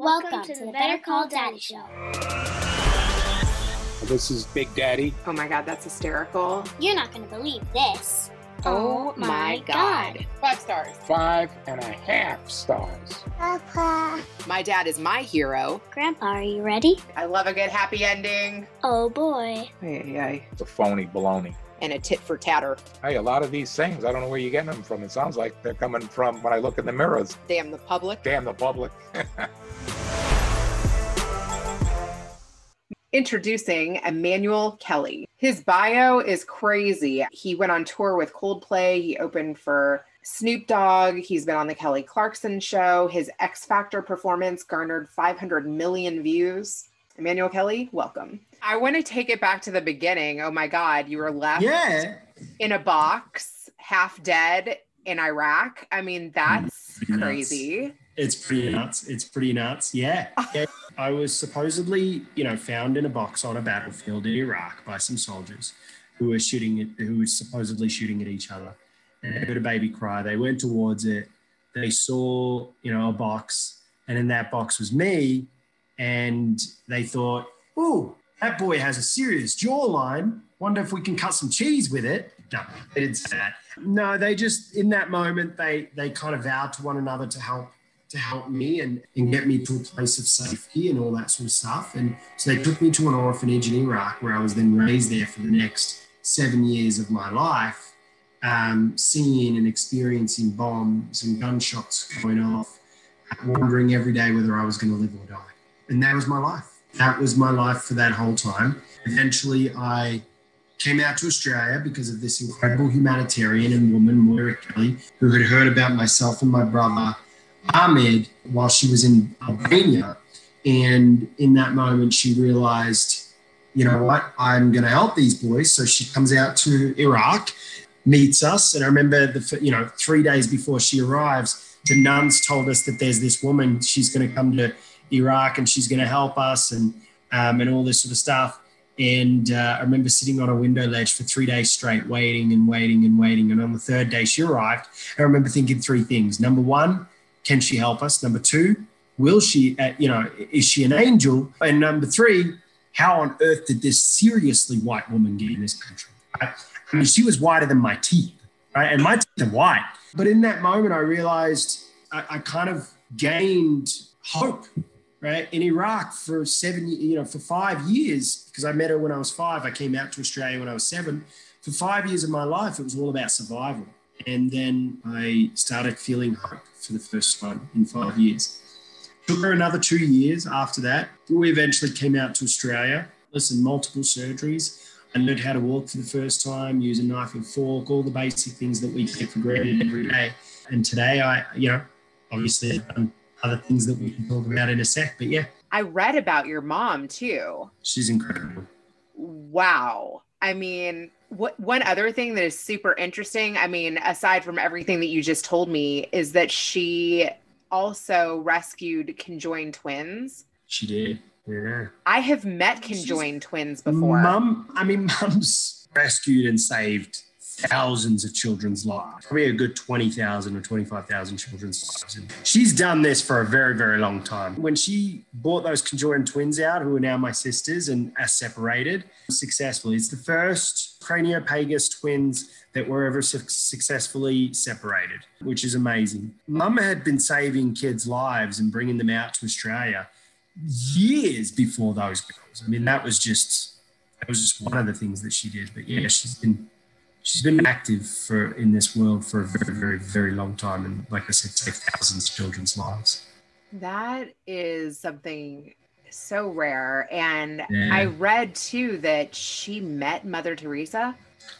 Welcome to the Better Call Daddy Show. This is Big Daddy. Oh my god, that's hysterical. You're not going to believe this. Oh, oh my god. Five stars. Five and a half stars. Papa. My dad is my hero. Grandpa, are you ready? I love a good happy ending. Oh boy. Ay, ay. It's a phony baloney. And a tit for tatter. Hey, a lot of these things, I don't know where you're getting them from. It sounds like they're coming from when I look in the mirrors. Damn the public. Damn the public. Introducing Emmanuel Kelly. His bio is crazy. He went on tour with Coldplay. He opened for Snoop Dogg. He's been on the Kelly Clarkson show. His X Factor performance garnered 500 million views. Emmanuel Kelly, welcome. I want to take it back to the beginning. Oh my God, you were left Yeah. in a box, half dead in Iraq. I mean, that's crazy. It's pretty mm-hmm. nuts. It's pretty nuts. Yeah. yeah. I was supposedly, you know, found in a box on a battlefield in Iraq by some soldiers who were shooting at, who were supposedly shooting at each other. And they heard a baby cry. They went towards it. They saw, you know, a box, and in that box was me. And they thought, "Ooh, that boy has a serious jawline. Wonder if we can cut some cheese with it." No, they didn't say that. No, they just in that moment they they kind of vowed to one another to help to help me and, and get me to a place of safety and all that sort of stuff. And so they took me to an orphanage in Iraq where I was then raised there for the next seven years of my life, um, seeing and experiencing bombs and gunshots going off, wondering every day whether I was going to live or die. And that was my life. That was my life for that whole time. Eventually, I came out to Australia because of this incredible humanitarian and woman, Moira Kelly, who had heard about myself and my brother Ahmed while she was in Albania. And in that moment, she realized, you know what, I'm going to help these boys. So she comes out to Iraq, meets us. And I remember, the you know, three days before she arrives, the nuns told us that there's this woman, she's going to come to Iraq and she's going to help us and, um, and all this sort of stuff. And uh, I remember sitting on a window ledge for three days straight, waiting and waiting and waiting. And on the third day she arrived, I remember thinking three things. Number one, can she help us? Number two, will she, uh, you know, is she an angel? And number three, how on earth did this seriously white woman get in this country? Right? I mean, she was whiter than my teeth, right? And my teeth are white. But in that moment, I realized I, I kind of gained hope right in iraq for seven you know for five years because i met her when i was five i came out to australia when i was seven for five years of my life it was all about survival and then i started feeling hope for the first time in five years took her another two years after that we eventually came out to australia listen multiple surgeries i learned how to walk for the first time use a knife and fork all the basic things that we take for granted every day and today i you know obviously i've done other things that we can talk about in a sec. But yeah, I read about your mom too. she's incredible. Wow. I mean, what one other thing that is super interesting, I mean, aside from everything that you just told me, is that she also rescued conjoined twins. She did. Yeah. I have met conjoined twins before. Mum, I mean, mum's rescued and saved thousands of children's lives, probably a good 20,000 or 25,000 children's lives. And she's done this for a very, very long time. When she bought those conjoined twins out, who are now my sisters and are separated successfully, it's the first craniopagus twins that were ever su- successfully separated, which is amazing. Mum had been saving kids' lives and bringing them out to Australia years before those girls. I mean, that was just that was just one of the things that she did. But yeah, she's been she's been active for in this world for a very, very, very long time, and like I said, saved thousands of children's lives. That is something so rare. And Yeah. I read too that she met Mother Teresa.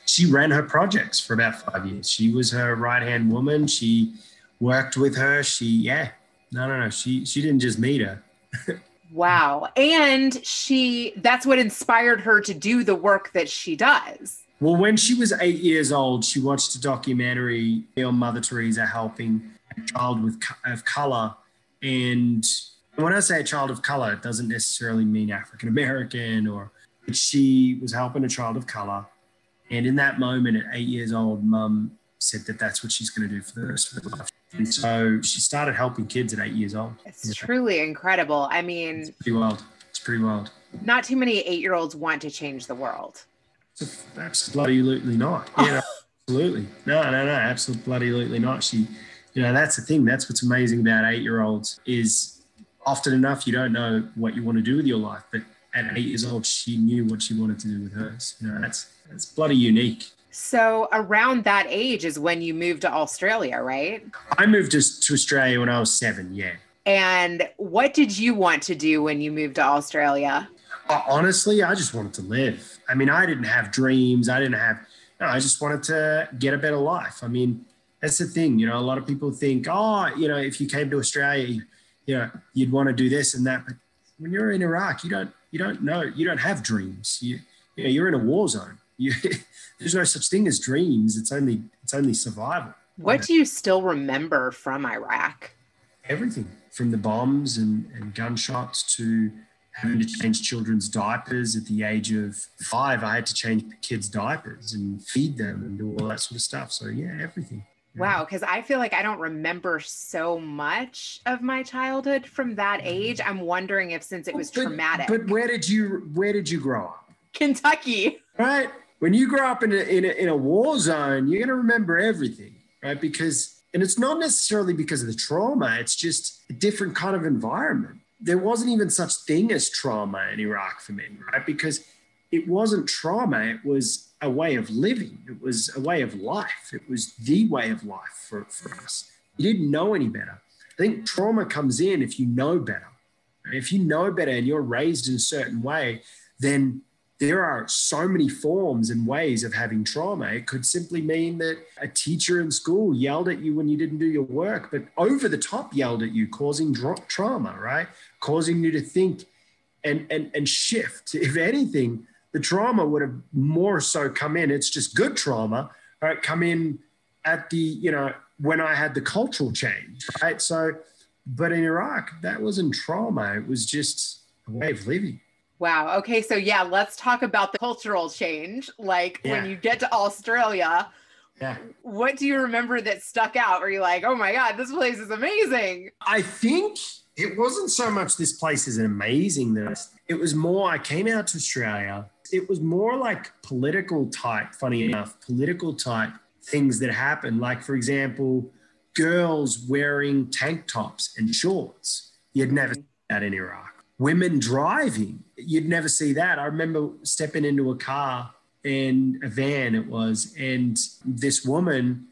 She ran her projects for about five years. She was her right hand woman. She worked with her. She yeah, no, no, no. She she didn't just meet her. Wow. And she that's what inspired her to do the work that she does. Well, when she was eight years old, she watched a documentary on Mother Teresa helping a child with of color. And when I say a child of color, it doesn't necessarily mean African American or but she was helping a child of color. And in that moment, at eight years old, mum said that that's what she's going to do for the rest of her life. And so she started helping kids at eight years old. It's Yeah. truly incredible. I mean, It's pretty wild. It's pretty wild. not too many eight year olds want to change the world. Absolutely not. Absolutely. No, no, no, absolutely not. She, you know, that's the thing. That's what's amazing about eight year olds is often enough you don't know what you want to do with your life, but at eight years old she knew what she wanted to do with hers. You know, that's that's bloody unique. So, around that age is when you moved to Australia, right? I moved to, to Australia when I was seven. Yeah. And what did you want to do when you moved to Australia? Honestly, I just wanted to live. I mean, I didn't have dreams. I didn't have, no, I just wanted to get a better life. I mean, that's the thing. You know, a lot of people think, oh, you know, if you came to Australia, you, you know, you'd want to do this and that. But when you're in Iraq, you don't, you don't know, you don't have dreams. You, you know, you're in a war zone. You, there's no such thing as dreams. It's only, it's only survival. What do you still remember from Iraq? everything from the bombs and, and gunshots to having to change children's diapers at the age of five. I had to change kids' diapers and feed them and do all that sort of stuff. So, yeah, everything. Yeah. Wow, because I feel like I don't remember so much of my childhood from that mm-hmm. age. I'm wondering if since it oh, was But- traumatic. But where did you where did you grow up? Kentucky. Right? When you grow up in a, in a, in a war zone, you're going to remember everything, right? Because, and it's not necessarily because of the trauma, it's just a different kind of environment. There wasn't even such thing as trauma in Iraq for me, right? Because it wasn't trauma, it was a way of living, it was a way of life, it was the way of life for, for us. You didn't know any better. I think trauma comes in if you know better. If you know better and you're raised in a certain way, then there are so many forms and ways of having trauma. It could simply mean that a teacher in school yelled at you when you didn't do your work, but over the top yelled at you, causing trauma, right? Causing you to think and, and, and shift. If anything, the trauma would have more so come in. It's just good trauma, right? Come in at the, you know, when I had the cultural change, right? So, but in Iraq, that wasn't trauma. It was just a way of living. Wow. Okay. So, yeah, let's talk about the cultural change. Like when you get to Australia, Yeah. what do you remember that stuck out? Where you're like, oh my God, this place is amazing? I think it wasn't so much this place is amazing it was more I came out to Australia. It was more like political type, funny enough, political type things that happened. Like, for example, girls wearing tank tops and shorts. You'd never mm-hmm. see that in Iraq. Women driving, you'd never see that. I remember stepping into a car and a van, it was, and this woman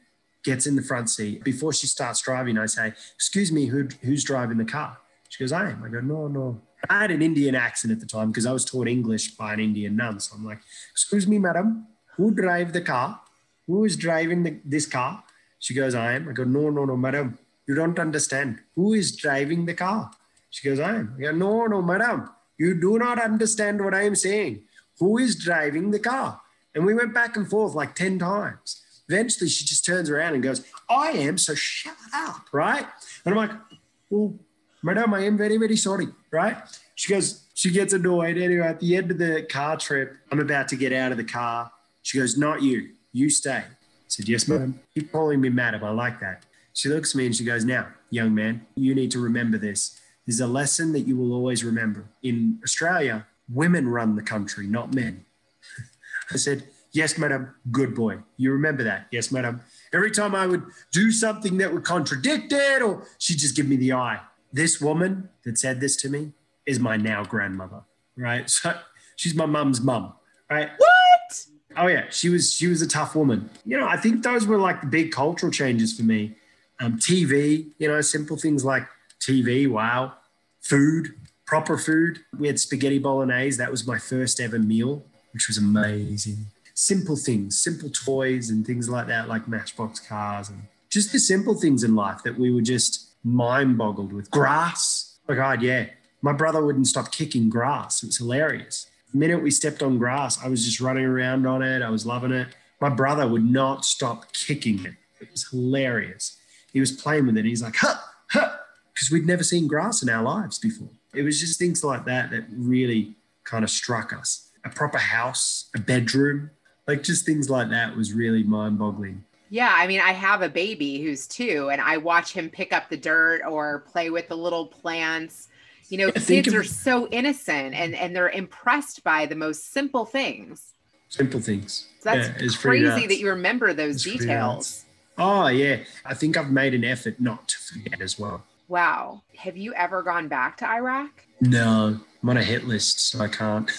gets in the front seat. Before she starts driving, I say, Excuse me, who, who's driving the car? She goes, I am. I go, No, no. I had an Indian accent at the time because I was taught English by an Indian nun. So I'm like, Excuse me, madam, who drive the car? Who is driving the, this car? She goes, I am. I go, No, no, no, madam. You don't understand. Who is driving the car? She goes, I am. Go, No, no, madam. You do not understand what I am saying. Who is driving the car? And we went back and forth like 10 times. Eventually, she just turns around and goes, I am, so shut up, right? And I'm like, well, madam, I am very, very sorry, right? She goes, she gets annoyed. Anyway, at the end of the car trip, I'm about to get out of the car. She goes, not you, you stay. I said, yes, madam. Keep calling me madam. I like that. She looks at me and she goes, now, young man, you need to remember this. Is a lesson that you will always remember. In Australia, women run the country, not men. I said, Yes, madam. Good boy. You remember that? Yes, madam. Every time I would do something that would contradict it, or she'd just give me the eye. This woman that said this to me is my now grandmother, right? So she's my mum's mum, right? What? Oh yeah, she was she was a tough woman. You know, I think those were like the big cultural changes for me. Um, TV, you know, simple things like TV. Wow, food, proper food. We had spaghetti bolognese. That was my first ever meal, which was amazing. Simple things, simple toys and things like that, like Matchbox cars and just the simple things in life that we were just mind boggled with. Grass. Oh God, yeah. My brother wouldn't stop kicking grass. It was hilarious. The minute we stepped on grass, I was just running around on it. I was loving it. My brother would not stop kicking it. It was hilarious. He was playing with it. He's like, huh, huh, because we'd never seen grass in our lives before. It was just things like that that really kind of struck us. A proper house, a bedroom, like just things like that was really mind boggling. Yeah, I mean, I have a baby who's two, and I watch him pick up the dirt or play with the little plants. You know, Yeah, kids of- are so innocent and and they're impressed by the most simple things. Simple things. So that's Yeah, it's crazy that you remember those It's details. Oh yeah, I think I've made an effort not to forget as well. Wow. Have you ever gone back to Iraq? No, I'm on a hit list, so I can't.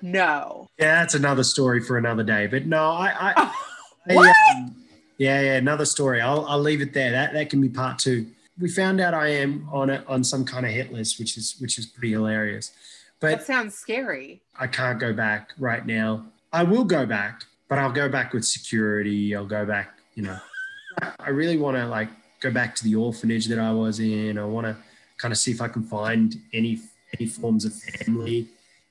No. Yeah, that's another story for another day. But no, I, I, I, What? um, yeah, yeah, another story. I'll, I'll leave it there. That that can be part two. We found out I am on a, on some kind of hit list, which is which is pretty hilarious. But that sounds scary. I can't go back right now. I will go back, but I'll go back with security. I'll go back. You know, I really want to like go back to the orphanage that I was in. I want to kind of see if I can find any any forms of family,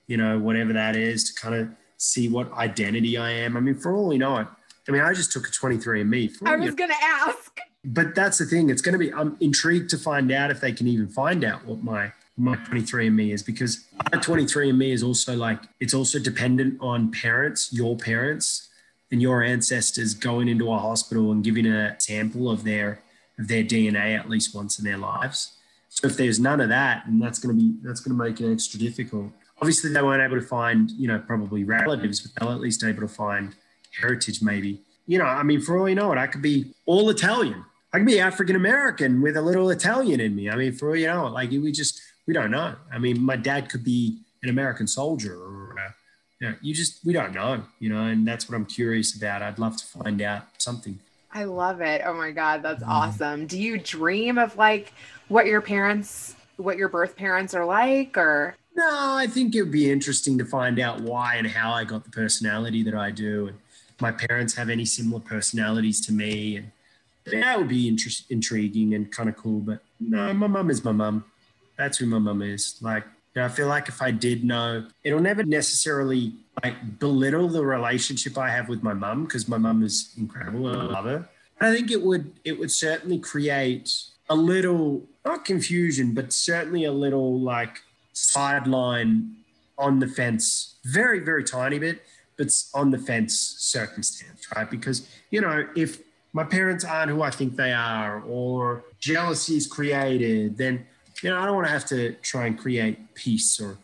you know, whatever that is, to kind of see what identity I am. I mean, for all we know, I, I mean, I just took a 23andMe. For I you was gonna ask. but that's the thing. It's going to be. I'm intrigued to find out if they can even find out what my my 23andMe is because my 23andMe is also like it's also dependent on parents, your parents, and your ancestors going into a hospital and giving a sample of their of their DNA at least once in their lives. So if there's none of that, and that's going to be that's going to make it extra difficult. Obviously, they weren't able to find you know probably relatives, but they'll at least able to find heritage maybe. You know, I mean, for all you know, it I could be all Italian. I could be African American with a little Italian in me. I mean, for all you know, like we just we don't know. I mean, my dad could be an American soldier, or uh, you, know, you just we don't know. You know, and that's what I'm curious about. I'd love to find out something. I love it. Oh my God, that's Mhm. awesome. Do you dream of like what your parents, what your birth parents are like, or No, I think it would be interesting to find out why and how I got the personality that I do, and my parents have any similar personalities to me, and that would be interest, intriguing and kind of cool. But no, my mum is my mum. That's who my mum is. Like, know, I feel like if I did know, it'll never necessarily like belittle the relationship I have with my mum because my mum is incredible and I love her. I think it would it would certainly create a little not confusion, but certainly a little like sideline on the fence, very very tiny bit, but on the fence circumstance, right? Because you know if my parents aren't who I think they are, or jealousy is created, then you know I don't want to have to try and create peace or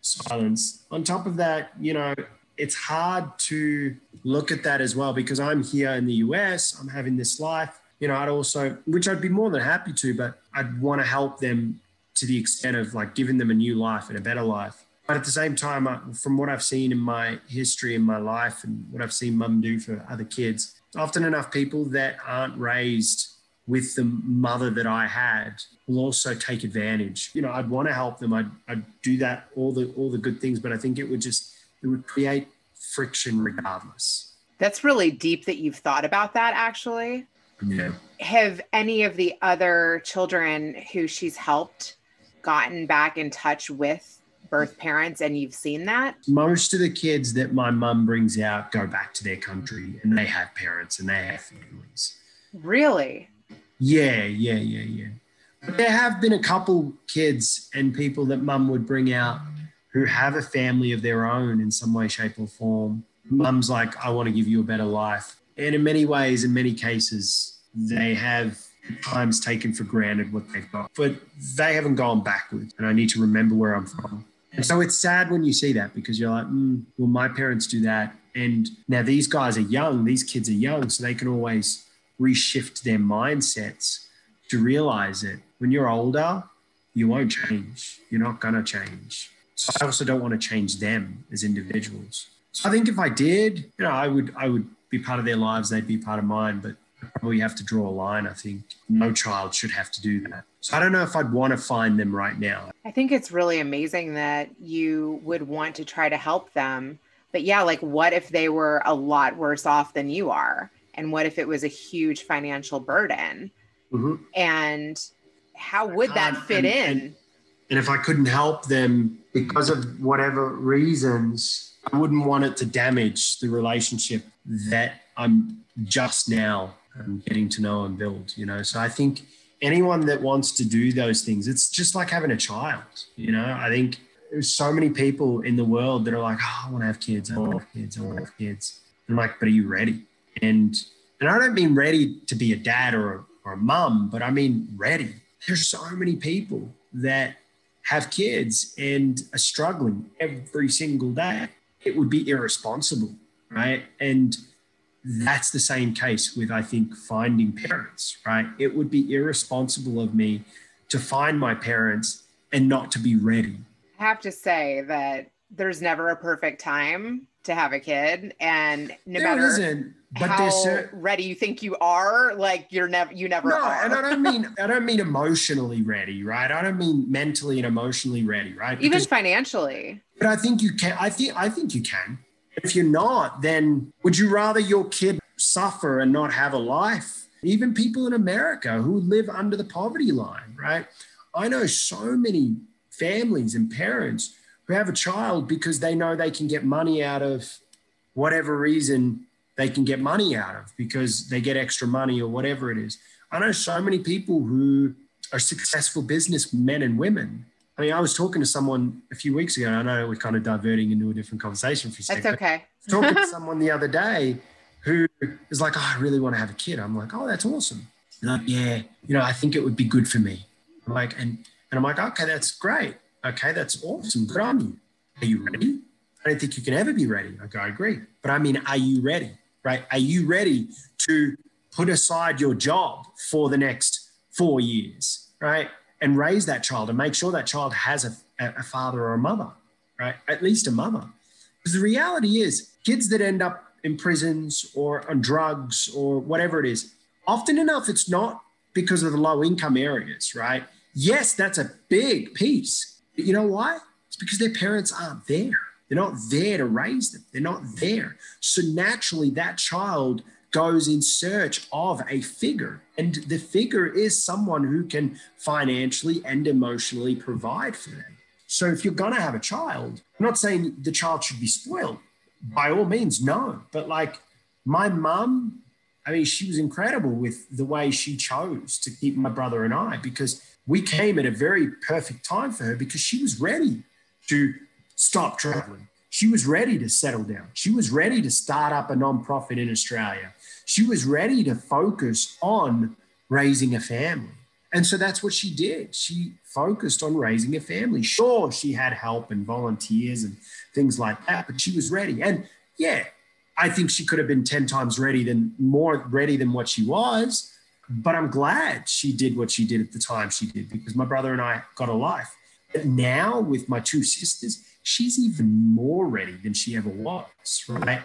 silence. On top of that, you know, it's hard to look at that as well because I'm here in the US, I'm having this life. You know, I'd also, which I'd be more than happy to, but I'd want to help them to the extent of like giving them a new life and a better life. But at the same time, I- from what I've seen in my history in my life and what I've seen mum do for other kids, often enough people that aren't raised with the mother that I had will also take advantage. You know, I'd want to help them. I'd, I'd do that all the all the good things, but I think it would just it would create friction regardless. that's really deep that you've thought about that actually. Yeah. Have any of the other children who she's helped gotten back in touch with birth parents and you've seen that? Most of the kids that my mum brings out go back to their country and they have parents and they have families. Really? Yeah, yeah, yeah, yeah. But there have been a couple kids and people that mum would bring out who have a family of their own in some way, shape, or form. Mum's like, I want to give you a better life. And in many ways, in many cases, they have times taken for granted what they've got, but they haven't gone backwards. And I need to remember where I'm from. And so it's sad when you see that because you're like, mm, well, my parents do that. And now these guys are young, these kids are young, so they can always reshift their mindsets to realize it. when you're older, you won't change. You're not going to change. So I also don't want to change them as individuals. So I think if I did, you know, I would I would be part of their lives, they'd be part of mine, but probably have to draw a line. I think no child should have to do that. So I don't know if I'd want to find them right now. I think it's really amazing that you would want to try to help them. But yeah, like what if they were a lot worse off than you are? And what if it was a huge financial burden? Mhm. And how would that can't- fit and- in? and- And if I couldn't help them because of whatever reasons, I wouldn't want it to damage the relationship that I'm just now um, getting to know and build, you know. So I think anyone that wants to do those things, it's just like having a child, you know. I think there's so many people in the world that are like, oh, I want to have kids, I want to have kids, I want to have kids. I'm like, but are you ready? And And I don't mean ready to be a dad or a, or a mum, but I mean ready. There's so many people that have kids and are struggling every single day. It would be irresponsible, right? And that's the same case with, I think, finding parents, right? It would be irresponsible of me to find my parents and not to be ready. I have to say that there's never a perfect time to have a kid. And no there matter isn't, but how cer- ready you think you are, like you're never, you never no, are. and I don't mean I don't mean emotionally ready, right? I don't mean mentally and emotionally ready, right? Even Because- financially. but I think you can. I think I think you can. If you're not, then would you rather your kid suffer and not have a life? Even people in America who live under the poverty line, right? I know so many families and parents who have a child because they know they can get money out of whatever reason they can get money out of because they get extra money or whatever it is. I know so many people who are successful business men and women. I mean, I was talking to someone a few weeks ago. I know we're kind of diverting into a different conversation for a second. That's okay. Talking to someone the other day who is like, "Oh, I really want to have a kid." I'm like, "Oh, that's awesome." They're like, yeah, you know, I think it would be good for me. I'm like, and and I'm like, okay, that's great. Okay, that's awesome. Good on you. Are you ready? I don't think you can ever be ready. I go, I agree. But I mean, are you ready? Right? Are you ready to put aside your job for the next four years, right? And raise that child and make sure that child has a, a father or a mother, right? At least a mother. Because the reality is, kids that end up in prisons or on drugs or whatever it is, often enough, it's not because of the low income areas, right? Yes, that's a big piece. But you know why? It's because their parents aren't there. They're not there to raise them. They're not there. So naturally, that child goes in search of a figure. And the figure is someone who can financially and emotionally provide for them. So if you're going to have a child, I'm not saying the child should be spoiled. By all means, no. But like my mum, I mean, she was incredible with the way she chose to keep my brother and I because we came at a very perfect time for her because she was ready to stop traveling. She was ready to settle down. She was ready to start up a nonprofit in Australia. She was ready to focus on raising a family. And so that's what she did. She focused on raising a family. Sure, she had help and volunteers and things like that, but she was ready. And yeah, I think she could have been 10 times ready than more ready than what she was. But I'm glad she did what she did at the time she did because my brother and I got a life. But now with my two sisters, she's even more ready than she ever was, right?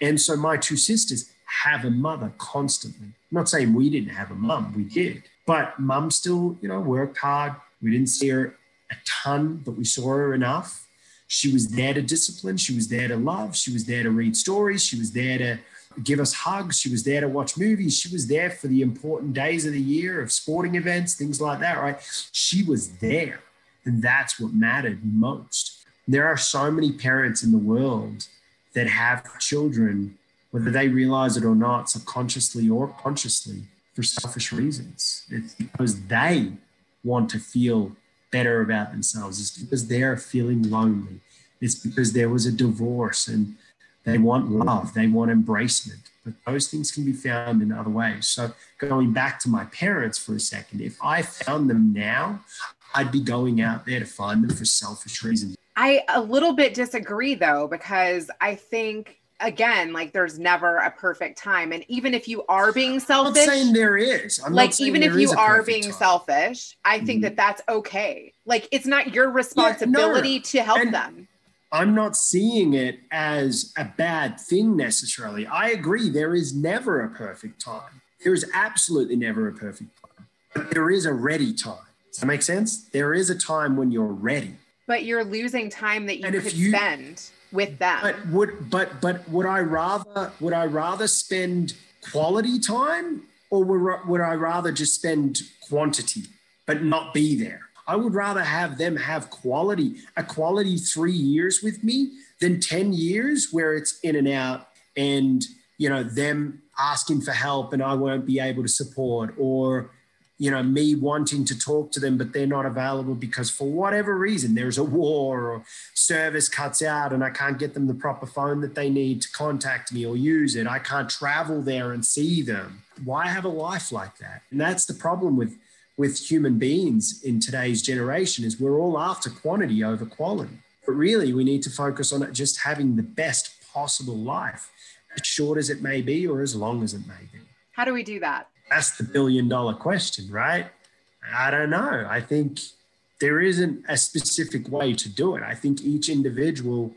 And so my two sisters have a mother constantly. I'm not saying we didn't have a mum, we did. But mum still, you know, worked hard. We didn't see her a ton, but we saw her enough. She was there to discipline. She was there to love. She was there to read stories. She was there to give us hugs. She was there to watch movies. She was there for the important days of the year of sporting events, things like that, right? She was there. And that's what mattered most. There are so many parents in the world that have children, whether they realize it or not, subconsciously or consciously, for selfish reasons. It's because they want to feel better about themselves. It's because they're feeling lonely. It's because there was a divorce and they want love, they want embracement. But those things can be found in other ways. So, going back to my parents for a second, if I found them now, I'd be going out there to find them for selfish reasons. I a little bit disagree though, because I think again, like there's never a perfect time. And even if you are being I'm not selfish, saying there is. I'm like even if you are being time. selfish, I think Mhm. that that's okay. Like it's not your responsibility to help And- them. I'm not seeing it as a bad thing necessarily. I agree, there is never a perfect time. There is absolutely never a perfect time, but there is a ready time. Does that make sense? There is a time when you're ready. But you're losing time that you And could you- spend with them. But would but but would I rather would I rather spend quality time or would, would I rather just spend quantity but not be there? I would rather have them have quality a quality three years with me than ten years where it's in and out and you know them asking for help and I won't be able to support or you know, me wanting to talk to them, but they're not available because for whatever reason, there's a war or service cuts out and I can't get them the proper phone that they need to contact me or use it. I can't travel there and see them. Why have a life like that? And that's the problem with with human beings in today's generation is we're all after quantity over quality. But really, we need to focus on just having the best possible life, as short as it may be or as long as it may be. How do we do that? That's the billion dollar question, right? I don't know. I think there isn't a specific way to do it. I think each individual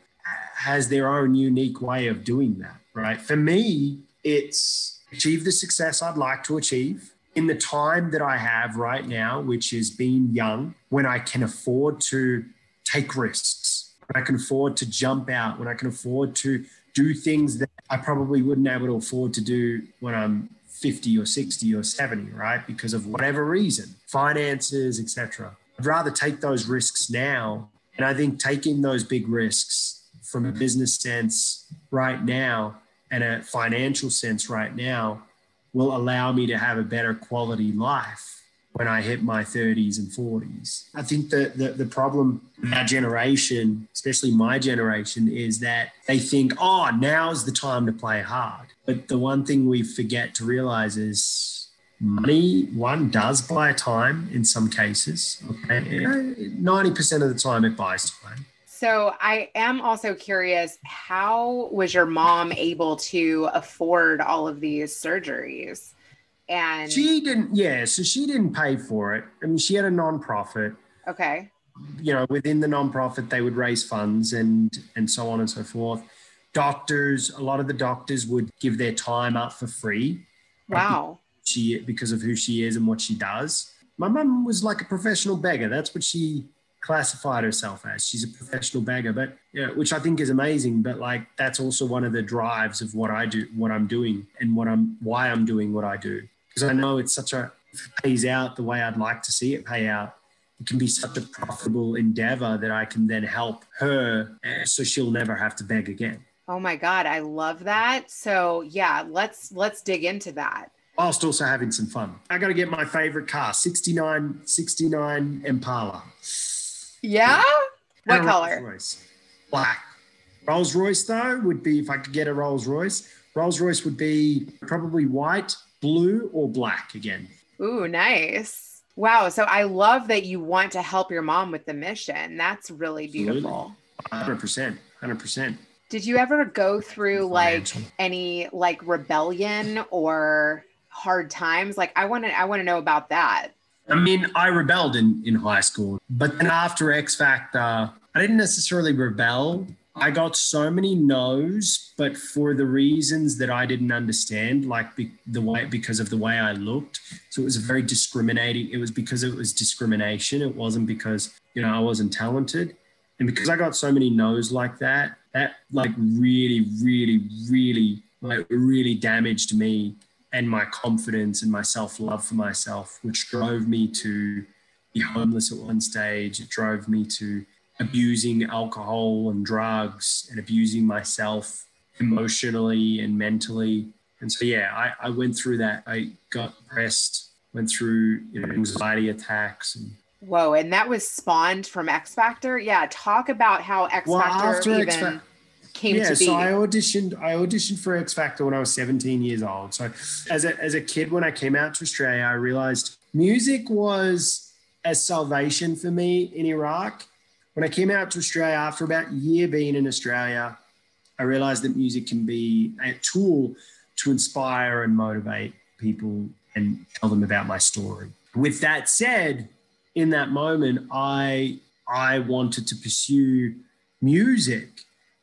has their own unique way of doing that, right? For me, it's achieve the success I'd like to achieve in the time that I have right now, which is being young, when I can afford to take risks, when I can afford to jump out, when I can afford to do things that I probably wouldn't be able to afford to do when I'm 50 or 60 or 70, right? Because of whatever reason, finances, etc. I'd rather take those risks now. And I think taking those big risks from a business sense right now and a financial sense right now will allow me to have a better quality life when I hit my 30s and 40s. I think that the, the problem our generation, especially my generation, is that they think, oh, now's the time to play hard. But the one thing we forget to realize is money, one, does buy time in some cases. Okay. 90% of the time, it buys time. So I am also curious how was your mom able to afford all of these surgeries? And she didn't, yeah, so she didn't pay for it. I mean, she had a nonprofit. Okay. You know, within the nonprofit, they would raise funds and and so on and so forth. Doctors, a lot of the doctors would give their time up for free. Wow. She because of who she is and what she does. My mum was like a professional beggar. That's what she classified herself as. She's a professional beggar, but you know, which I think is amazing. But like that's also one of the drives of what I do, what I'm doing, and what I'm why I'm doing what I do. Because I know it's such a if it pays out the way I'd like to see it pay out. It can be such a profitable endeavor that I can then help her, eh, so she'll never have to beg again. Oh my god, I love that. So yeah, let's let's dig into that. Whilst also having some fun. I got to get my favorite car, 69, 69 Impala. Yeah? What color? Rolls-Royce. Black. Rolls Royce, though, would be if I could get a Rolls Royce, Rolls Royce would be probably white, blue, or black again. Ooh, nice. Wow. So I love that you want to help your mom with the mission. That's really beautiful. 100%. 100%. Did you ever go through like any like rebellion or hard times? Like I want to I want to know about that. I mean, I rebelled in, in high school, but then after X Factor, I didn't necessarily rebel. I got so many no's, but for the reasons that I didn't understand, like be, the way because of the way I looked. So it was very discriminating. It was because it was discrimination. It wasn't because you know I wasn't talented, and because I got so many no's like that, that like really, really, really, like really damaged me and my confidence and my self love for myself, which drove me to be homeless at one stage. It drove me to abusing alcohol and drugs and abusing myself emotionally and mentally. And so, yeah, I, I went through that. I got depressed, went through you know, anxiety attacks. And, Whoa, and that was spawned from X Factor? Yeah, talk about how X Well, Factor after even X Fac- came yeah, to be. so I auditioned. I auditioned for X Factor when I was 17 years old. So as a as a kid, when I came out to Australia, I realized music was a salvation for me in Iraq. When I came out to Australia, after about a year being in Australia, I realized that music can be a tool to inspire and motivate people and tell them about my story. With that said, in that moment, I I wanted to pursue music.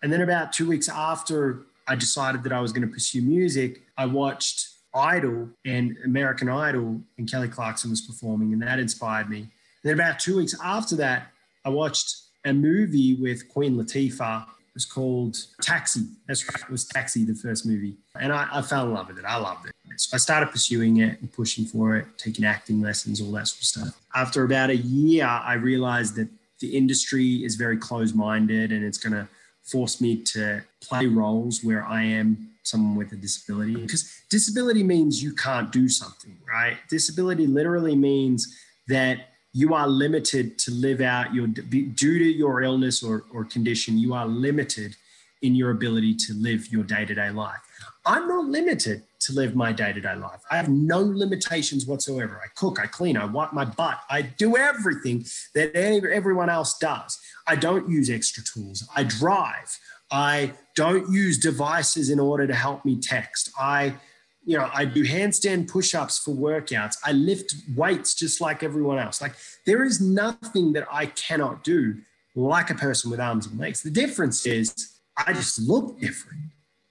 And then about two weeks after I decided that I was going to pursue music, I watched Idol and American Idol, and Kelly Clarkson was performing, and that inspired me. then about two weeks after that, I watched a movie with Queen Latifah. It was called Taxi. That's right. It was Taxi, the first movie. And I, I fell in love with it. I loved it. So I started pursuing it and pushing for it, taking acting lessons, all that sort of stuff. After about a year, I realized that the industry is very closed minded and it's going to forced me to play roles where I am someone with a disability. Because disability means you can't do something, right? Disability literally means that you are limited to live out your, due to your illness or, or condition, you are limited in your ability to live your day to day life. I'm not limited to live my day to day life. I have no limitations whatsoever. I cook, I clean, I wipe my butt, I do everything that everyone else does. I don't use extra tools. I drive. I don't use devices in order to help me text. I, you know, I do handstand push-ups for workouts. I lift weights just like everyone else. Like there is nothing that I cannot do like a person with arms and legs. The difference is I just look different.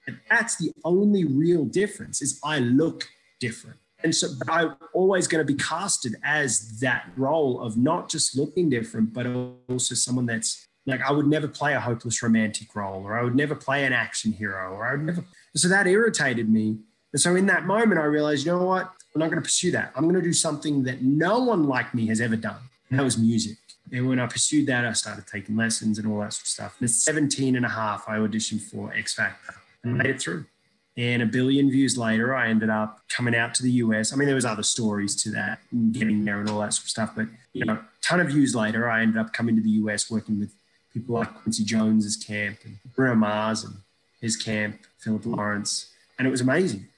And that's the only real difference is I look different. And so I'm always going to be casted as that role of not just looking different, but also someone that's like I would never play a hopeless romantic role, or I would never play an action hero, or I would never. So that irritated me. And so in that moment, I realized, you know what? I'm not going to pursue that. I'm going to do something that no one like me has ever done. And that was music. And when I pursued that, I started taking lessons and all that sort of stuff. And at 17 and a half, I auditioned for X Factor and made it through. And a billion views later, I ended up coming out to the US. I mean, there was other stories to that, and getting there and all that sort of stuff. But you know, ton of views later, I ended up coming to the US working with people like Quincy Jones's camp and Bruno Mars and his camp, Philip Lawrence, and it was amazing.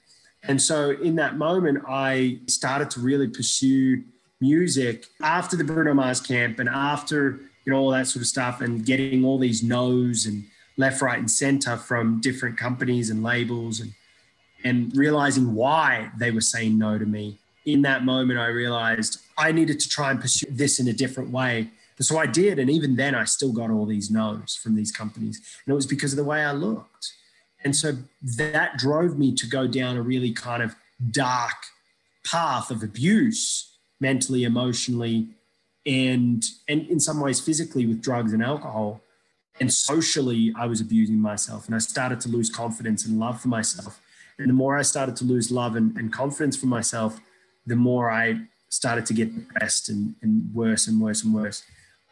And so in that moment, I started to really pursue music after the Bruno Mars camp and after you know all that sort of stuff and getting all these no's and left, right, and center from different companies and labels and and realizing why they were saying no to me. In that moment, I realized I needed to try and pursue this in a different way. And so I did. And even then, I still got all these no's from these companies. And it was because of the way I looked. And so that drove me to go down a really kind of dark path of abuse, mentally, emotionally, and, and in some ways physically with drugs and alcohol and socially, I was abusing myself and I started to lose confidence and love for myself. And the more I started to lose love and, and confidence for myself, the more I started to get depressed and, and worse and worse and worse.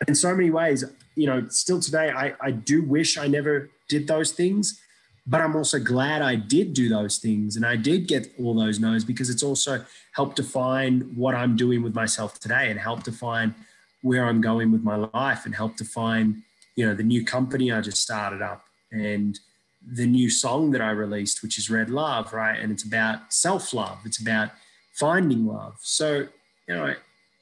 in so many ways, you know, still today, I, I do wish I never did those things, but I'm also glad I did do those things and I did get all those no's because it's also helped define what I'm doing with myself today and helped define where I'm going with my life and help define you know the new company I just started up and the new song that I released, which is Red Love, right? And it's about self love. It's about finding love. So you know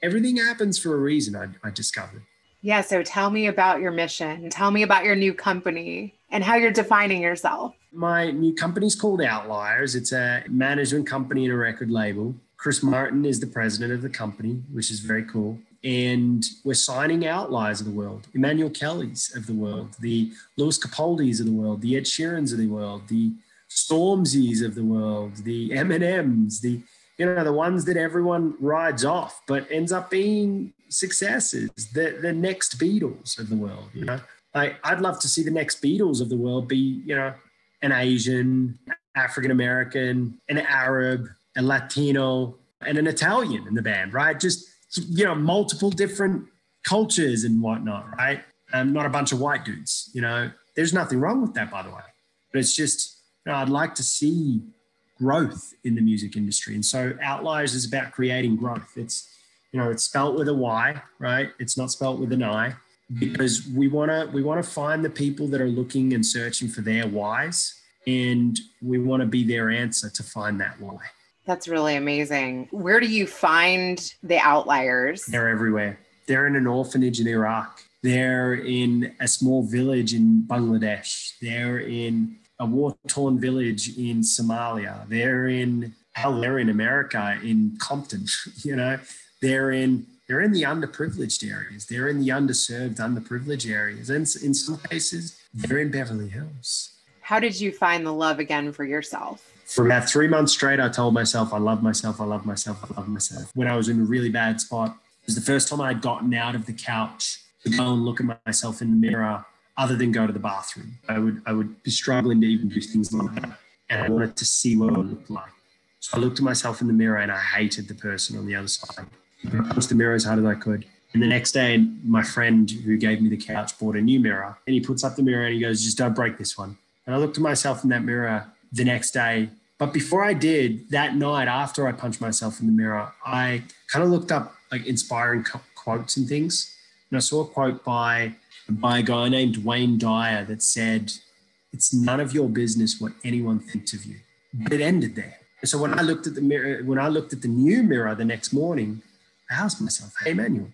everything happens for a reason. I, I discovered. Yeah. So tell me about your mission. Tell me about your new company and how you're defining yourself. My new company's called Outliers. It's a management company and a record label. Chris Martin is the president of the company, which is very cool and we're signing outliers of the world, Emmanuel Kelly's of the world, the Lewis Capaldi's of the world, the Ed Sheeran's of the world, the Stormzy's of the world, the Eminems, the you know the ones that everyone rides off, but ends up being successes. The the next Beatles of the world, you know. Like I'd love to see the next Beatles of the world be you know an Asian, African American, an Arab, a Latino, and an Italian in the band, right? Just you know, multiple different cultures and whatnot, right? Um, not a bunch of white dudes, you know. There's nothing wrong with that, by the way. But it's just, you know, I'd like to see growth in the music industry. And so Outliers is about creating growth. It's, you know, it's spelt with a Y, right? It's not spelt with an I because we want to we want to find the people that are looking and searching for their whys and we want to be their answer to find that why that's really amazing. Where do you find the outliers? They're everywhere. They're in an orphanage in Iraq. They're in a small village in Bangladesh. They're in a war torn village in Somalia. They're in hell, they're in America, in Compton, you know, they're in they're in the underprivileged areas. They're in the underserved, underprivileged areas. And in some cases, they're in Beverly Hills. How did you find the love again for yourself? For about three months straight, I told myself, I love myself, I love myself, I love myself. When I was in a really bad spot, it was the first time I'd gotten out of the couch to go and look at myself in the mirror, other than go to the bathroom. I would, I would be struggling to even do things like that. And I wanted to see what I looked like. So I looked at myself in the mirror and I hated the person on the other side. I punched the mirror as hard as I could. And the next day, my friend who gave me the couch bought a new mirror and he puts up the mirror and he goes, just don't break this one. And I looked at myself in that mirror the next day. But before I did, that night after I punched myself in the mirror, I kind of looked up like inspiring co- quotes and things. And I saw a quote by, by a guy named Wayne Dyer that said, It's none of your business what anyone thinks of you. But it ended there. So when I looked at the mirror, when I looked at the new mirror the next morning, I asked myself, Hey, Manuel,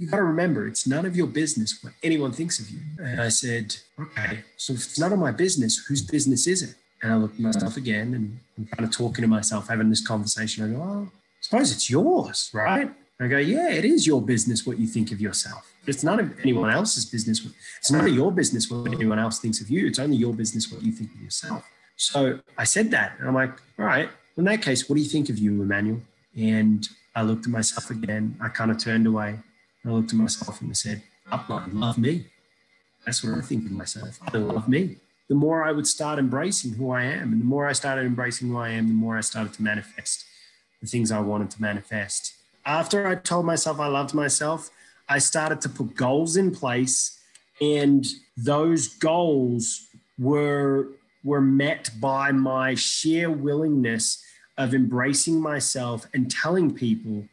you got to remember it's none of your business what anyone thinks of you. And I said, okay, so if it's none of my business, whose business is it? And I looked at myself again and I'm kind of talking to myself, having this conversation. I go, oh, I suppose it's yours, right? And I go, yeah, it is your business what you think of yourself. It's of anyone else's business. It's of your business what anyone else thinks of you. It's only your business what you think of yourself. So I said that. And I'm like, all right, in that case, what do you think of you, Emmanuel? And I looked at myself again. I kind of turned away. I looked at myself and I said, Upline, love me. That's what I think of myself. I love me. The more I would start embracing who I am, and the more I started embracing who I am, the more I started to manifest the things I wanted to manifest. After I told myself I loved myself, I started to put goals in place, and those goals were were met by my sheer willingness of embracing myself and telling people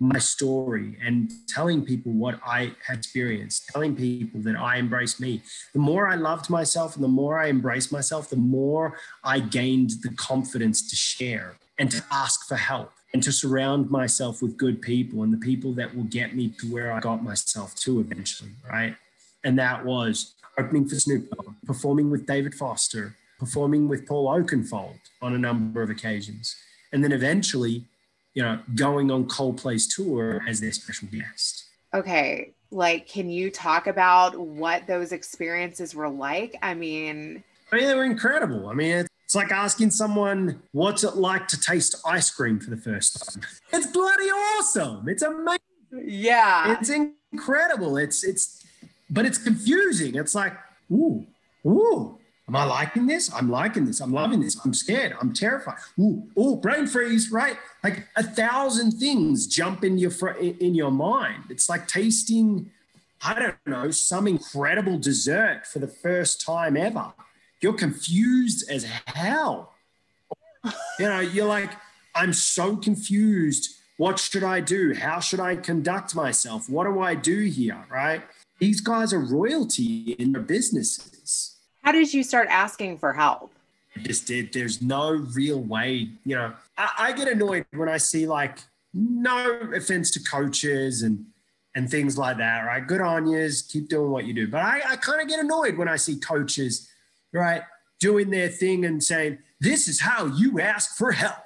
my story and telling people what I had experienced, telling people that I embraced me. The more I loved myself and the more I embraced myself, the more I gained the confidence to share and to ask for help and to surround myself with good people and the people that will get me to where I got myself to eventually, right? And that was opening for Snoop Dogg, performing with David Foster, performing with Paul Oakenfold on a number of occasions. And then eventually you know, going on Coldplay's tour as their special guest. Okay. Like, can you talk about what those experiences were like? I mean, I mean, they were incredible. I mean, it's like asking someone, what's it like to taste ice cream for the first time? It's bloody awesome. It's amazing. Yeah. It's incredible. It's, it's, but it's confusing. It's like, ooh, ooh, Am I liking this? I'm liking this. I'm loving this. I'm scared. I'm terrified. Ooh, ooh, brain freeze, right? Like a thousand things jump in your fr- in your mind. It's like tasting, I don't know, some incredible dessert for the first time ever. You're confused as hell. You know, you're like, I'm so confused. What should I do? How should I conduct myself? What do I do here? Right? These guys are royalty in their businesses how did you start asking for help? I just did. There's no real way, you know. I, I get annoyed when I see like no offense to coaches and and things like that, right? Good on yous, keep doing what you do. But I, I kind of get annoyed when I see coaches, right, doing their thing and saying, this is how you ask for help.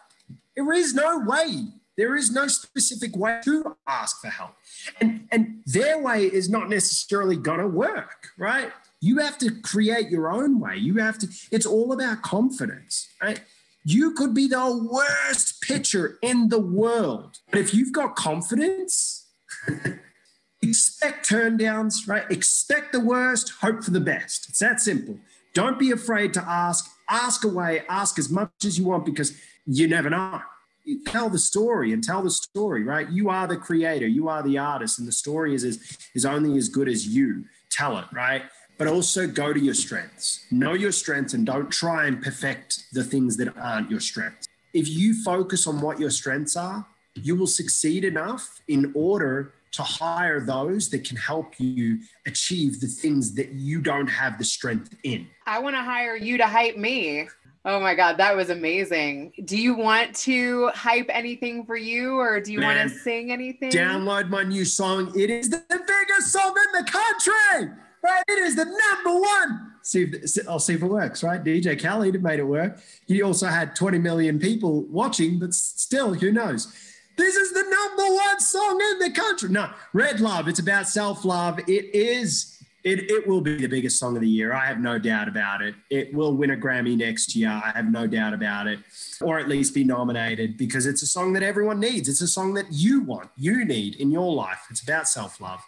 There is no way. There is no specific way to ask for help. And, and their way is not necessarily to work, right? You have to create your own way. You have to, it's all about confidence, right? You could be the worst pitcher in the world. But if you've got confidence, expect turndowns, right? Expect the worst, hope for the best. It's that simple. Don't be afraid to ask. Ask away, ask as much as you want because you never know. You tell the story and tell the story, right? You are the creator, you are the artist, and the story is, is, is only as good as you tell it, right? But also go to your strengths. Know your strengths and don't try and perfect the things that aren't your strengths. If you focus on what your strengths are, you will succeed enough in order to hire those that can help you achieve the things that you don't have the strength in. I want to hire you to hype me. Oh my God, that was amazing. Do you want to hype anything for you or do you Man, want to sing anything? Download my new song. It is the biggest song in the country right? It is the number one. See if I'll oh, see if it works, right? DJ Khaled made it work. He also had 20 million people watching, but still, who knows? This is the number one song in the country. No, Red Love. It's about self-love. It is. It, it will be the biggest song of the year. I have no doubt about it. It will win a Grammy next year. I have no doubt about it. Or at least be nominated because it's a song that everyone needs. It's a song that you want, you need in your life. It's about self love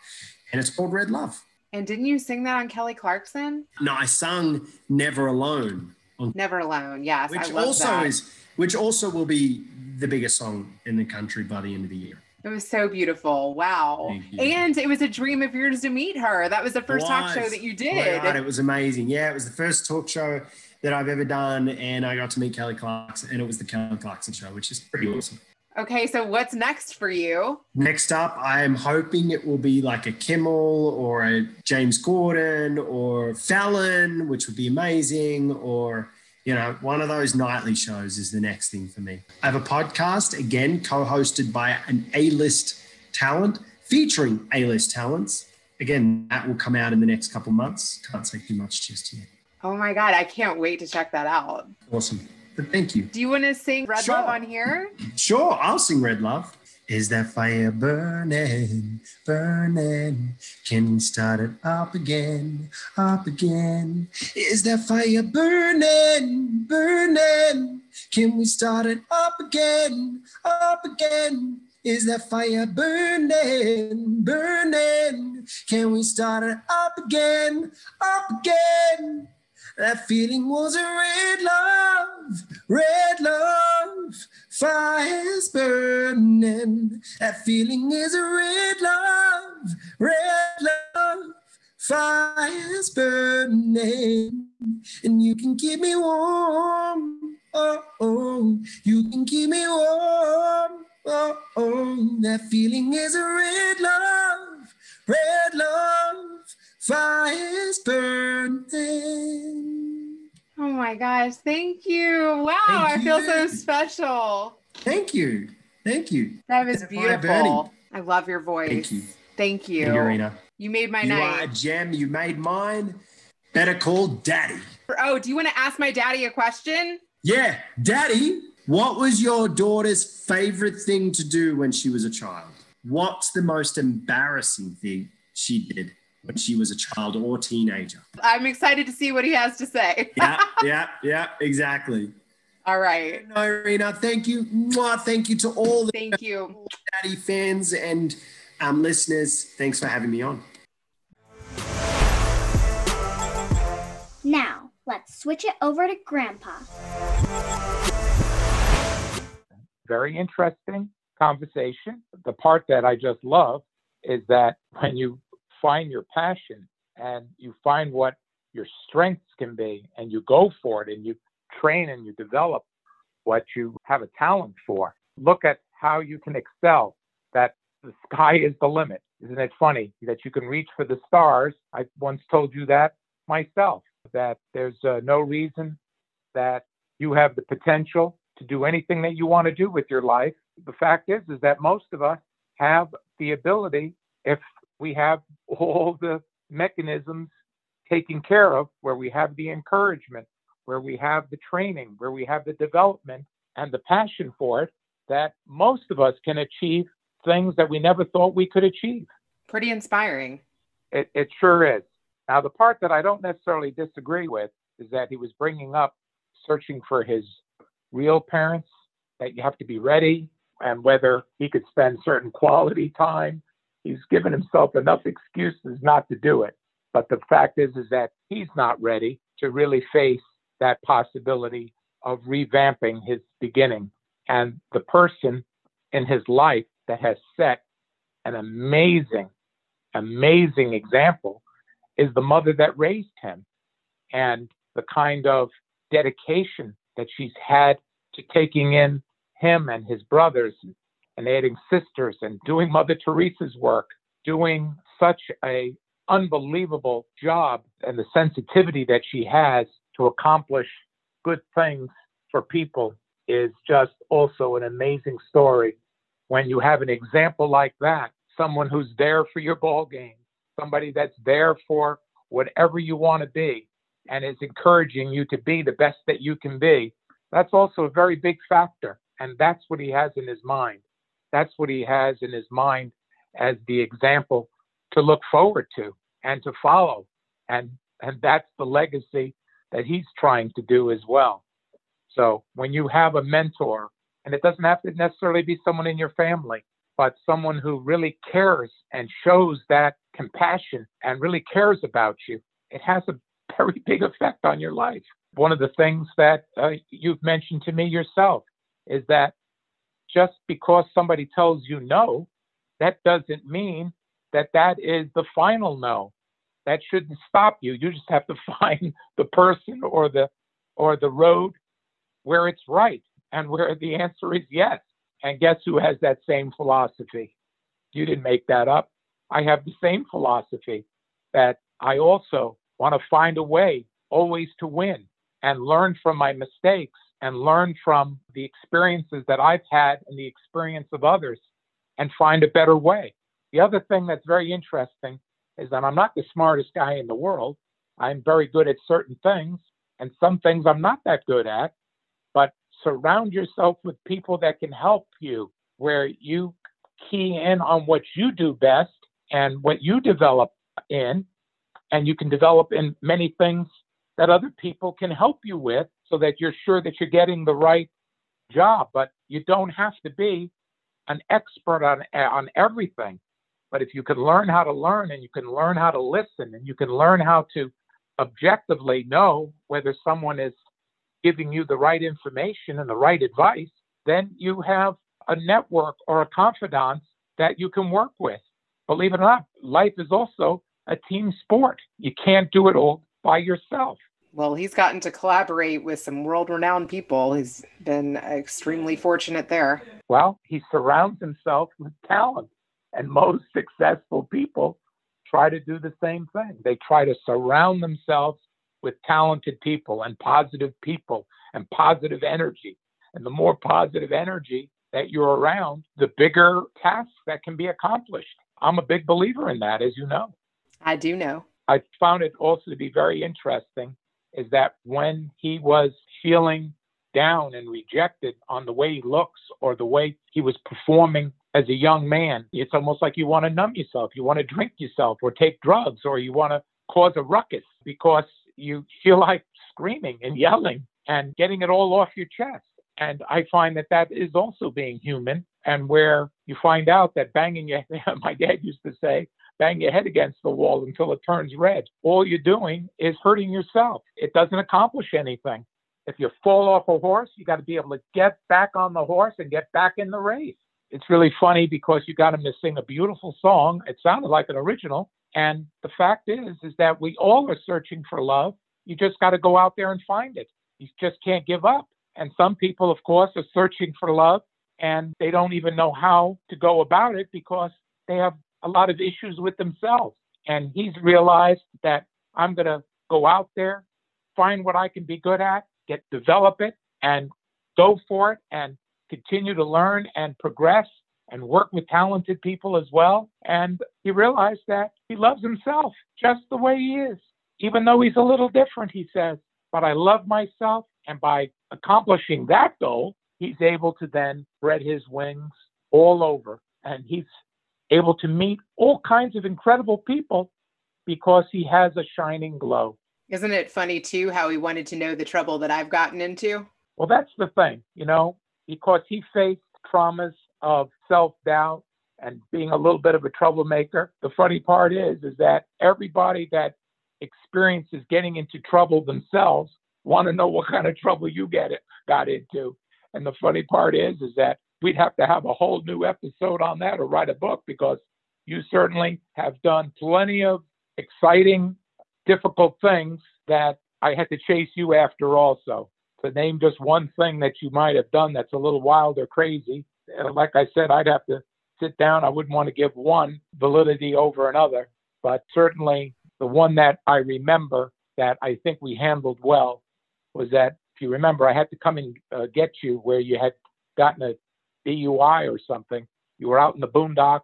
and it's called Red Love. And didn't you sing that on Kelly Clarkson? No, I sung Never Alone. On, Never Alone, yes. Which also that. is which also will be the biggest song in the country by the end of the year. It was so beautiful. Wow. And it was a dream of yours to meet her. That was the first talk show that you oh did. God, it was amazing. Yeah, it was the first talk show that I've ever done, and I got to meet Kelly Clarkson, and it was the Kelly Clarkson show, which is pretty awesome. Okay, so what's next for you? Next up, I'm hoping it will be like a Kimmel or a James Corden or Fallon, which would be amazing, or you know, one of those nightly shows is the next thing for me. I have a podcast again, co-hosted by an A-list talent, featuring A-list talents. Again, that will come out in the next couple months. Can't say too much just yet. Oh my God, I can't wait to check that out. Awesome. But thank you. Do you want to sing Red Sure. Love on here? Sure, I'll sing Red Love. Is that fire burning, burning? Can we start it up again, up again? Is that fire burning, burning? Can we start it up again, up again? Is that fire burning, burning? Can we start it up again, up again? That feeling was a red love, red love, fire's burning. That feeling is a red love, red love, fire's burning. And you can keep me warm, oh, oh, you can keep me warm, oh, oh. That feeling is a red love, red love, fire's burning. Oh my gosh, thank you. Wow, Thank I feel so special. Thank you. Thank you. That was Is the fire beautiful. I love your voice. Thank you. Thank you. Thank you, Arena. You made my night. You are a gem. You made mine. Better call daddy. Oh, do you want to ask my daddy a question? Yeah, daddy. What was your daughter's favorite thing to do when she was a child? What's the most embarrassing thing she did when she was a child or teenager? I'm excited to see what he has to say. Yeah, yeah, yeah, exactly. All right. No, Irina, thank you. Mwah, thank you to all the Thank you. daddy fans and um, listeners. Thanks for having me on. Now, let's switch it over to Grandpa. very interesting conversation. The part that I just love is that when you find your passion and you find what your strengths can be and you go for it and you train and you develop what you have a talent for, look at how you can excel, that the sky is the limit. Isn't it funny that you can reach for the stars? I once told you that myself, that there's uh, no reason that you have the potential to do anything that you want to do with your life. The fact is, is that most of us have the ability, if we have all the mechanisms taken care of, where we have the encouragement, where we have the training, where we have the development and the passion for it, that most of us can achieve things that we never thought we could achieve. Pretty inspiring. It, it sure is. Now, the part that I don't necessarily disagree with is that he was bringing up searching for his real parents, that you have to be ready, and whether he could spend certain quality time. He's given himself enough excuses not to do it. But the fact is, is that he's not ready to really face that possibility of revamping his beginning. And the person in his life that has set an amazing, amazing example is the mother that raised him and the kind of dedication that she's had to taking in him and his brothers and adding sisters and doing Mother Teresa's work, doing such a unbelievable job and the sensitivity that she has to accomplish good things for people is just also an amazing story. When you have an example like that, someone who's there for your ball game, somebody that's there for whatever you want to be and is encouraging you to be the best that you can be, that's also a very big factor. And that's what he has in his mind. That's what he has in his mind as the example to look forward to and to follow. And and that's the legacy that he's trying to do as well. So when you have a mentor, and it doesn't have to necessarily be someone in your family, but someone who really cares and shows that compassion and really cares about you, it has a very big effect on your life. One of the things that uh, you've mentioned to me yourself is that just because somebody tells you no that doesn't mean that that is the final no. That shouldn't stop you. You just have to find the person or the or the road where it's right and where the answer is yes. And guess who has that same philosophy? You didn't make that up. I have the same philosophy that I also want to find a way always to win and learn from my mistakes and learn from the experiences that I've had and the experience of others and find a better way. The other thing that's very interesting is that I'm not the smartest guy in the world. I'm very good at certain things, and some things I'm not that good at. But surround yourself with people that can help you, where you key in on what you do best and what you develop in, and you can develop in many things that other people can help you with so that you're sure that you're getting the right job. But you don't have to be an expert on on everything. But if you can learn how to learn and you can learn how to listen and you can learn how to objectively know whether someone is giving you the right information and the right advice, then you have a network or a confidant that you can work with. Believe it or not, life is also a team sport. You can't do it all by yourself. Well, he's gotten to collaborate with some world renowned people. He's been extremely fortunate there. Well, he surrounds himself with talent, and most successful people try to do the same thing. They try to surround themselves with talented people and positive people and positive energy. And the more positive energy that you're around, the bigger tasks that can be accomplished. I'm a big believer in that, as you know. I do know. I found it also to be very interesting is that when he was feeling down and rejected on the way he looks or the way he was performing as a young man, it's almost like you want to numb yourself. You want to drink yourself or take drugs or you want to cause a ruckus because you feel like screaming and yelling and getting it all off your chest. And I find that that is also being human and where you find out that banging your, my dad used to say, bang your head against the wall until it turns red. All you're doing is hurting yourself. It doesn't accomplish anything. If you fall off a horse, you got to be able to get back on the horse and get back in the race. It's really funny because you got him to sing a beautiful song. It sounded like an original. And the fact is, is that we all are searching for love. You just got to go out there and find it. You just can't give up. And some people, of course, are searching for love and they don't even know how to go about it because they have a lot of issues with themselves. And he's realized that I'm going to go out there, find what I can be good at, get develop it, and go for it, and continue to learn and progress and work with talented people as well. And he realized that he loves himself just the way he is, even though he's a little different, he says. But I love myself. And by accomplishing that goal, he's able to then spread his wings all over. And he's able to meet all kinds of incredible people because he has a shining glow. Isn't it funny too how he wanted to know the trouble that I've gotten into? Well, that's the thing, you know, because he faced traumas of self-doubt and being a little bit of a troublemaker. The funny part is is that everybody that experiences getting into trouble themselves want to know what kind of trouble you get it got into. And the funny part is is that we'd have to have a whole new episode on that or write a book because you certainly have done plenty of exciting, difficult things that I had to chase you after also. To name just one thing that you might have done that's a little wild or crazy, uh, like I said, I'd have to sit down. I wouldn't want to give one validity over another, but certainly the one that I remember that I think we handled well was that if you remember, I had to come and uh, get you where you had gotten a DUI or something. You were out in the boondocks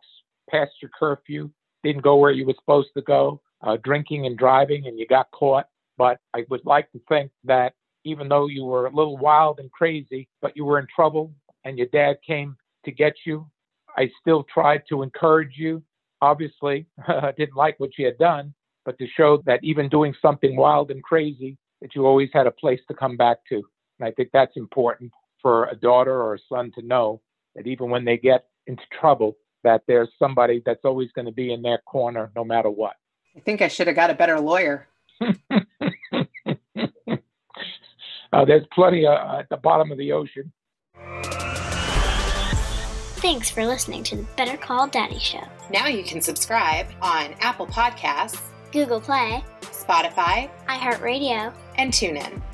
past your curfew, didn't go where you were supposed to go, uh, drinking and driving, and you got caught. But I would like to think that even though you were a little wild and crazy, but you were in trouble and your dad came to get you, I still tried to encourage you. Obviously, I didn't like what you had done, but to show that even doing something wild and crazy, that you always had a place to come back to. And I think that's important for a daughter or a son to know that even when they get into trouble, that there's somebody that's always going to be in their corner no matter what. I think I should have got a better lawyer. uh, there's plenty uh, at the bottom of the ocean. Thanks for listening to the Better Call Daddy Show. Now you can subscribe on Apple Podcasts, Google Play, Spotify, iHeartRadio, and TuneIn.